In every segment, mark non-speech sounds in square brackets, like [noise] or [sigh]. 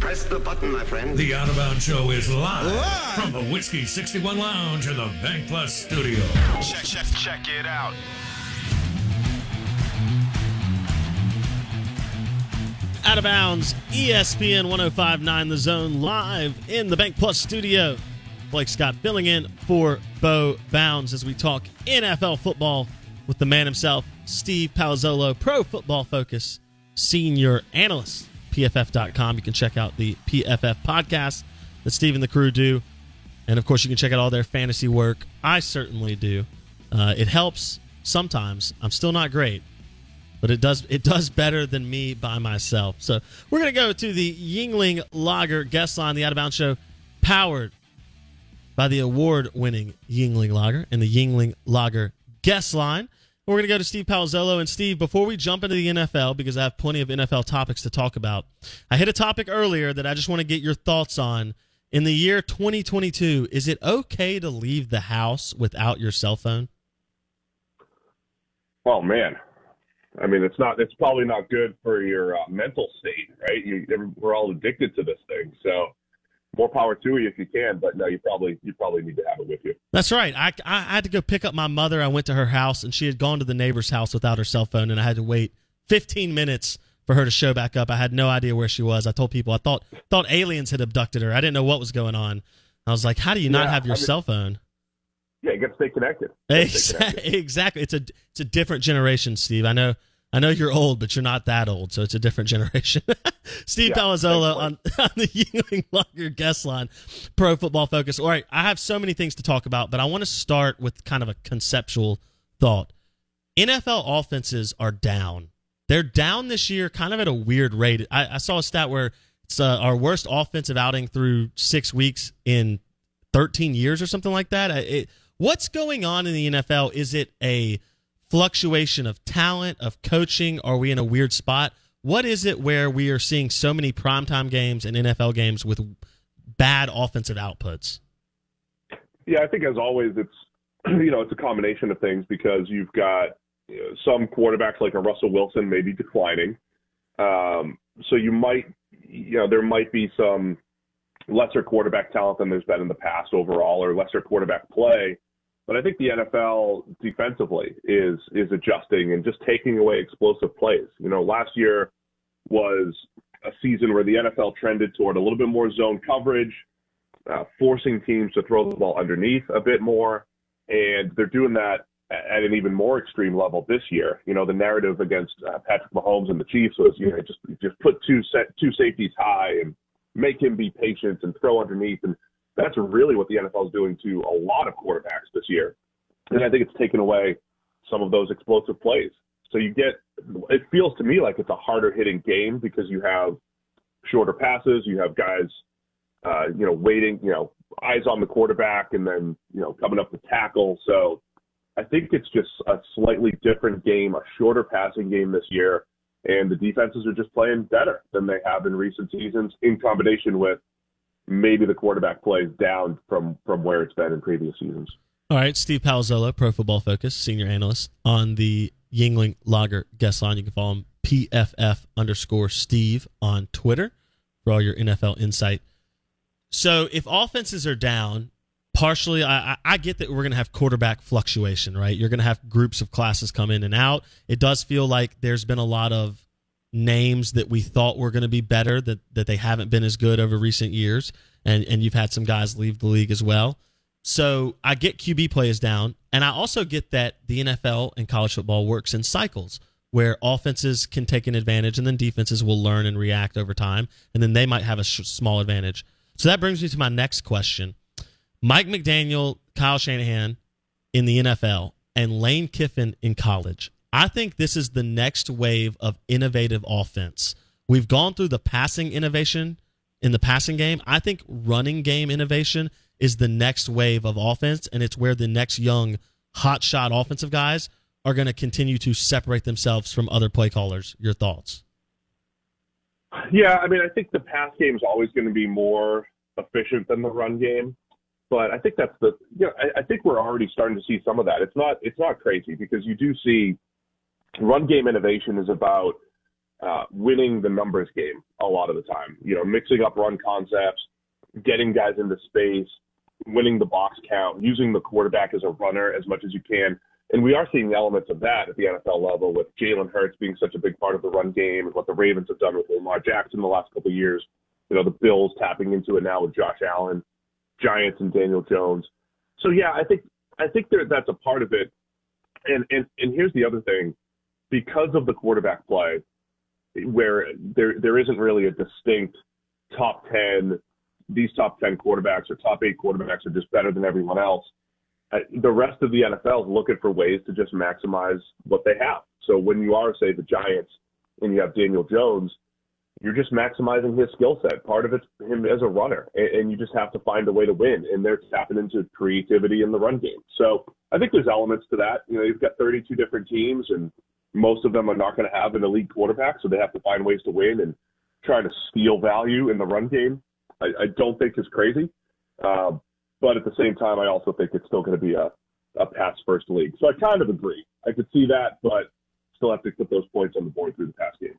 Press the button, my friend. The Out of Bounds Show is live, live, from the Whiskey 61 Lounge in the Bank Plus studio. Check, check, check it out. Out of bounds, ESPN 1059 The Zone live in the Bank Plus studio. Blake Scott filling in for Bo Bounds as we talk NFL football with the man himself, Steve Palazzolo, Pro Football Focus senior analyst. PFF.com. You can check out the PFF podcast that Steve and the crew do. And of course, you can check out all their fantasy work. I certainly do. Uh, it helps sometimes. I'm still not great, but it does it does better than me by myself. So we're gonna go to the Yuengling Lager guest line, the Out of Bounds Show, powered by the award-winning Yuengling Lager and the Yuengling Lager guest line. We're going to go to Steve Palazzolo. And Steve, before we jump into the NFL, because I have plenty of NFL topics to talk about, I hit a topic earlier that I just want to get your thoughts on. In the year 2022, is it okay to leave the house without your cell phone? Oh man, I mean, it's not. It's probably not good for your uh, mental state, right? You, we're all addicted to this thing, so more power to you if you can. But no, you probably you probably need to have it with you. That's right. I, I had to go pick up my mother. I went to her house, and she had gone to the neighbor's house without her cell phone, and I had to wait 15 minutes for her to show back up. I had no idea where she was. I told people I thought thought aliens had abducted her. I didn't know what was going on. I was like, "How do you not have your I mean, cell phone?" Yeah, you got to stay connected. Exactly. [laughs] exactly. It's a it's a different generation, Steve. I know I know you're old, but you're not that old, so it's a different generation. [laughs] Steve yeah, Palazzolo on, [laughs] on the Yuengling Lager guest line, Pro Football Focus. All right, I have so many things to talk about, but I want to start with kind of a conceptual thought. NFL offenses are down. They're down this year, kind of at a weird rate. I, I saw a stat where it's uh, our worst offensive outing through six weeks in 13 years or something like that. It, what's going on in the NFL? Is it a fluctuation of talent, of coaching? Are we in a weird spot? What is it where we are seeing so many primetime games and NFL games with bad offensive outputs? Yeah, I think as always, it's [clears throat] you know it's a combination of things because you've got you know, some quarterbacks like a Russell Wilson maybe declining, um, so you might you know there might be some lesser quarterback talent than there's been in the past overall, or lesser quarterback play. But I think the NFL defensively is is adjusting and just taking away explosive plays. You know, last year was a season where the NFL trended toward a little bit more zone coverage, uh, forcing teams to throw the ball underneath a bit more, and they're doing that at an even more extreme level this year. You know, the narrative against uh, Patrick Mahomes and the Chiefs was, you know, just just put two set two safeties high and make him be patient and throw underneath and that's really what the NFL is doing to a lot of quarterbacks this year. And I think it's taken away some of those explosive plays. So you get, it feels to me like it's a harder hitting game because you have shorter passes, you have guys, uh, you know, waiting, you know, eyes on the quarterback and then, you know, coming up to tackle. So I think it's just a slightly different game, a shorter passing game this year. and the defenses are just playing better than they have in recent seasons. In combination with maybe the quarterback plays down from from where it's been in previous seasons. All right, Steve Palazzolo, Pro Football Focus, senior analyst on the Yuengling Lager guest line. You can follow him PFF underscore Steve on Twitter for all your NFL insight. So if offenses are down, partially, I, I get that we're going to have quarterback fluctuation, right? You're going to have groups of classes come in and out. It does feel like there's been a lot of names that we thought were going to be better that, that they haven't been as good over recent years. And, and you've had some guys leave the league as well. So I get QB play is down, and I also get that the NFL and college football works in cycles where offenses can take an advantage and then defenses will learn and react over time, and then they might have a sh- small advantage. So that brings me to my next question. Mike McDaniel, Kyle Shanahan in the NFL, and Lane Kiffin in college. I think this is the next wave of innovative offense. We've gone through the passing innovation in the passing game. I think running game innovation is the next wave of offense, and it's where the next young hotshot offensive guys are going to continue to separate themselves from other play callers. Your thoughts? Yeah, I mean, I think the pass game is always going to be more efficient than the run game, but I think that's the. You know, I, I think we're already starting to see some of that. It's not. It's not crazy because you do see run game innovation is about uh, winning the numbers game a lot of the time. You know, mixing up run concepts, getting guys into space, winning the box count, using the quarterback as a runner as much as you can. And we are seeing elements of that at the NFL level with Jalen Hurts being such a big part of the run game and what the Ravens have done with Lamar Jackson the last couple of years. You know, the Bills tapping into it now with Josh Allen, Giants and Daniel Jones. So yeah, I think I think there, that's a part of it. And and and here's the other thing, because of the quarterback play, where there there isn't really a distinct top ten these top 10 quarterbacks or top eight quarterbacks are just better than everyone else. Uh, the rest of the NFL is looking for ways to just maximize what they have. So when you are, say, the Giants and you have Daniel Jones, you're just maximizing his skill set. Part of it's him as a runner, and, and you just have to find a way to win. And they're tapping into creativity in the run game. So I think there's elements to that. You know, you've got 32 different teams, and most of them are not going to have an elite quarterback, so they have to find ways to win and try to steal value in the run game. I, I don't think is crazy. Um, but at the same time, I also think it's still going to be a, a pass first league. So I kind of agree. I could see that, but still have to put those points on the board through the pass game.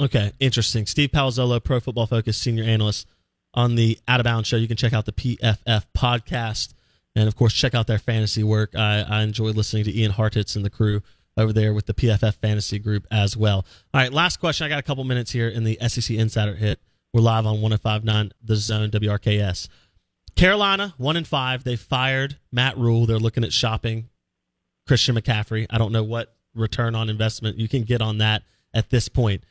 Okay, interesting. Steve Palazzolo, Pro Football Focus senior analyst on the Out of Bounds show. You can check out the PFF podcast and of course, check out their fantasy work. I, I enjoy listening to Ian Hartitz and the crew over there with the PFF fantasy group as well. All right, last question. I got a couple minutes here in the SEC Insider Hit. We're live on 1059 The Zone WRKS. Carolina, one and five. They fired Matt Rhule. They're looking at shopping Christian McCaffrey. I don't know what return on investment you can get on that at this point.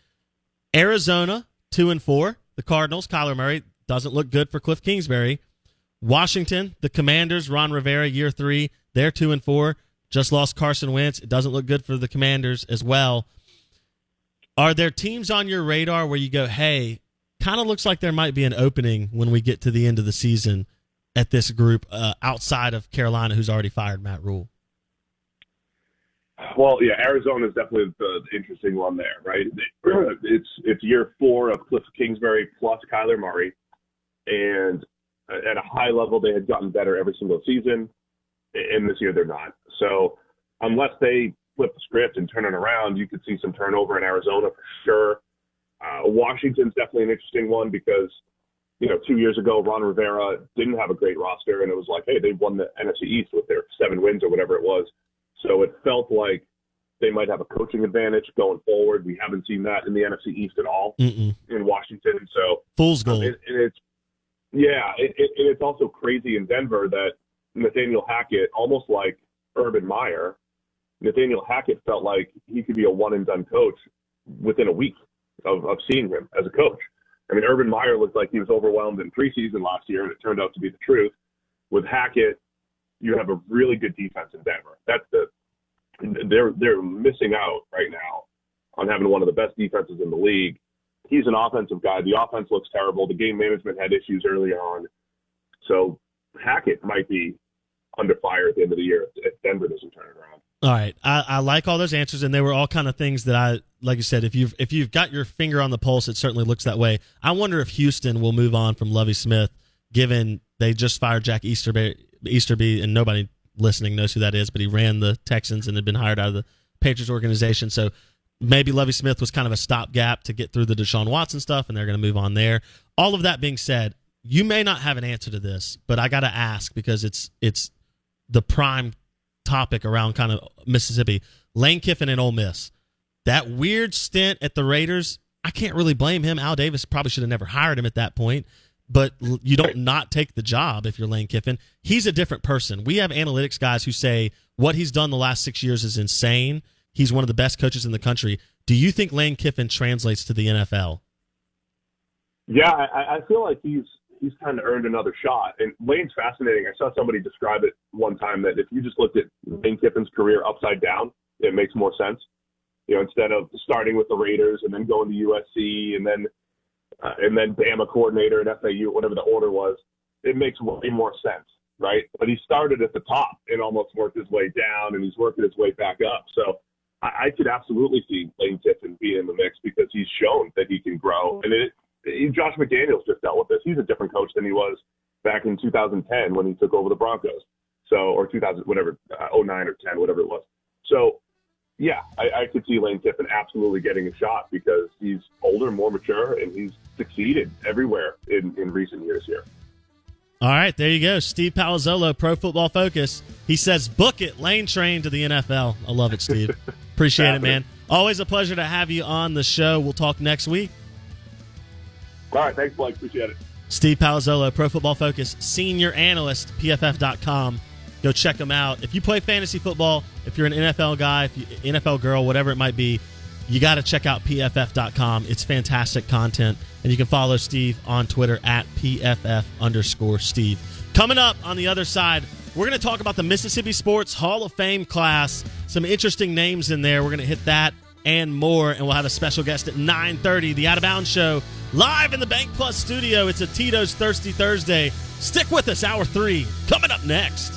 Arizona, two and four. The Cardinals, Kyler Murray doesn't look good for Cliff Kingsbury. Washington, the Commanders, Ron Rivera, year three, they're two and four. Just lost Carson Wentz. It doesn't look good for the Commanders as well. Are there teams on your radar where you go, hey, kind of looks like there might be an opening when we get to the end of the season at this group uh, outside of Carolina, who's already fired Matt Rhule? Well, yeah, Arizona is definitely the, interesting one there, right? [clears throat] It's it's year four of Cliff Kingsbury plus Kyler Murray, and at a high level, they had gotten better every single season, and this year they're not. So unless they flip the script and turn it around, you could see some turnover in Arizona for sure. Uh, Washington's definitely an interesting one because you know two years ago Ron Rivera didn't have a great roster, and it was like, hey, they won the NFC East with their seven wins or whatever it was. So it felt like they might have a coaching advantage going forward. We haven't seen that in the NFC East at all Mm-mm. in Washington. So fool's gold. Um, and, and it's yeah, it, it, and it's also crazy in Denver that Nathaniel Hackett, almost like Urban Meyer, Nathaniel Hackett felt like he could be a one and done coach within a week of, of seeing him as a coach. I mean, Urban Meyer looked like he was overwhelmed in preseason last year, and it turned out to be the truth. With Hackett, you have a really good defense in Denver. That's the they're they're missing out right now on having one of the best defenses in the league. He's an offensive guy. The offense looks terrible. The game management had issues early on. So Hackett might be under fire at the end of the year if Denver doesn't turn it around. All right, I, I like all those answers, and they were all kind of things that I, like you said, if you've if you've got your finger on the pulse, it certainly looks that way. I wonder if Houston will move on from Lovie Smith, given they just fired Jack Easterby, Easterby, and nobody listening knows who that is, but he ran the Texans and had been hired out of the Patriots organization. So maybe Lovie Smith was kind of a stopgap to get through the Deshaun Watson stuff, and they're going to move on there. All of that being said, you may not have an answer to this, but I got to ask because it's it's the prime topic around kind of Mississippi. Lane Kiffin and Ole Miss. That weird stint at the Raiders, I can't really blame him. Al Davis probably should have never hired him at that point but you don't not take the job if you're Lane Kiffin. He's a different person. We have analytics guys who say what he's done the last six years is insane. He's one of the best coaches in the country. Do you think Lane Kiffin translates to the NFL? Yeah, I, I feel like he's he's kind of earned another shot. And Lane's fascinating. I saw somebody describe it one time that if you just looked at Lane Kiffin's career upside down, it makes more sense. You know, instead of starting with the Raiders and then going to USC and then uh, and then Bama coordinator at FAU, whatever the order was, it makes way more sense, right? But he started at the top and almost worked his way down, and he's working his way back up. So I, I could absolutely see Lane Kiffin being in the mix because he's shown that he can grow. And it, it, Josh McDaniels just dealt with this. He's a different coach than he was back in 2010 when he took over the Broncos. So, or 2000, whatever, uh, 09 or 10, whatever it was. So yeah, I, I could see Lane Kiffin absolutely getting a shot because he's older, more mature, and he's succeeded everywhere in, in recent years here. All right, there you go. Steve Palazzolo, Pro Football Focus. He says, book it, lane train to the NFL. I love it, Steve. [laughs] Appreciate it, man. Always a pleasure to have you on the show. We'll talk next week. All right, thanks, Blake. Appreciate it. Steve Palazzolo, Pro Football Focus, senior analyst, PFF.com. Go check them out. If you play fantasy football, if you're an NFL guy, if you, NFL girl, whatever it might be, you got to check out pff.com. It's fantastic content. And you can follow Steve on Twitter at pff underscore Steve. Coming up on the other side, we're going to talk about the Mississippi Sports Hall of Fame class. Some interesting names in there. We're going to hit that and more. And we'll have a special guest at 9.30, the Out of Bounds Show, live in the Bank Plus studio. It's a Tito's Thirsty Thursday. Stick with us, hour three, coming up next.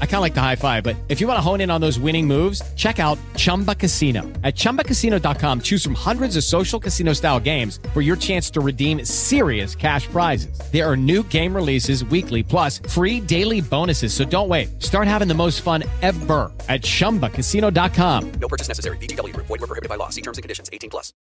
I kind of like the high five, but if you want to hone in on those winning moves, check out Chumba Casino. At ChumbaCasino.com, choose from hundreds of social casino style games for your chance to redeem serious cash prizes. There are new game releases weekly, plus free daily bonuses. So don't wait. Start having the most fun ever at ChumbaCasino.com. No purchase necessary. VGW. Void were prohibited by law. See terms and conditions. 18 plus.